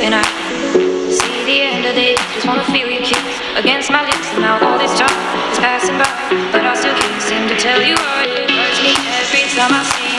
and I see the end of this. Just wanna feel your kiss against my lips. And now all this time is passing by, but I still can't seem to tell you why it hurts me every time I see.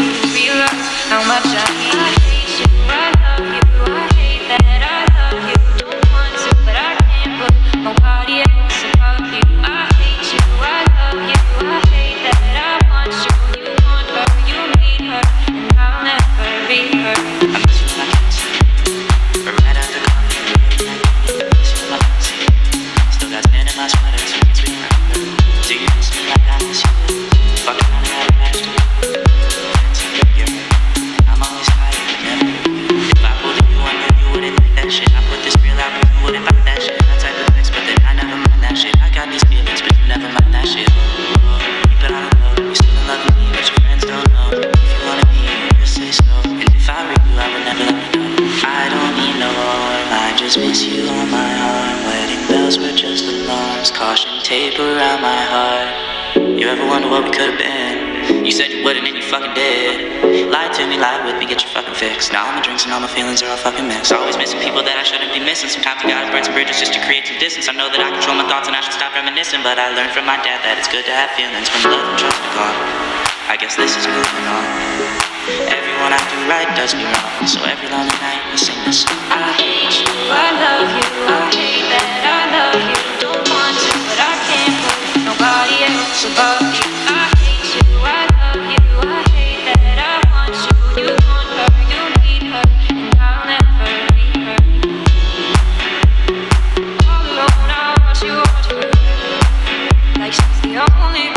I just miss you on my arm. Wedding bells were just alarms, caution tape around my heart. You ever wonder what we could've been? You said you wouldn't and you fucking did. Lie to me, lie with me, get your fucking fix. Now all my drinks and all my feelings are all fucking mixed. Always missing people that I shouldn't be missing. Sometimes I gotta burn some bridges just to create some distance. I know that I control my thoughts and I should stop reminiscing. But I learned from my dad that it's good to have feelings when love and trust are gone. I guess this is moving on. Everyone I do right does me wrong. So every lonely night I sing this song. I hate you, I love you, I hate that I love you. Don't want to, but I can't put nobody else above you. I hate you, I love you, I hate that I want you. You want her, you need her, and I'll never be her. All alone, I watch you watch her, like she's the only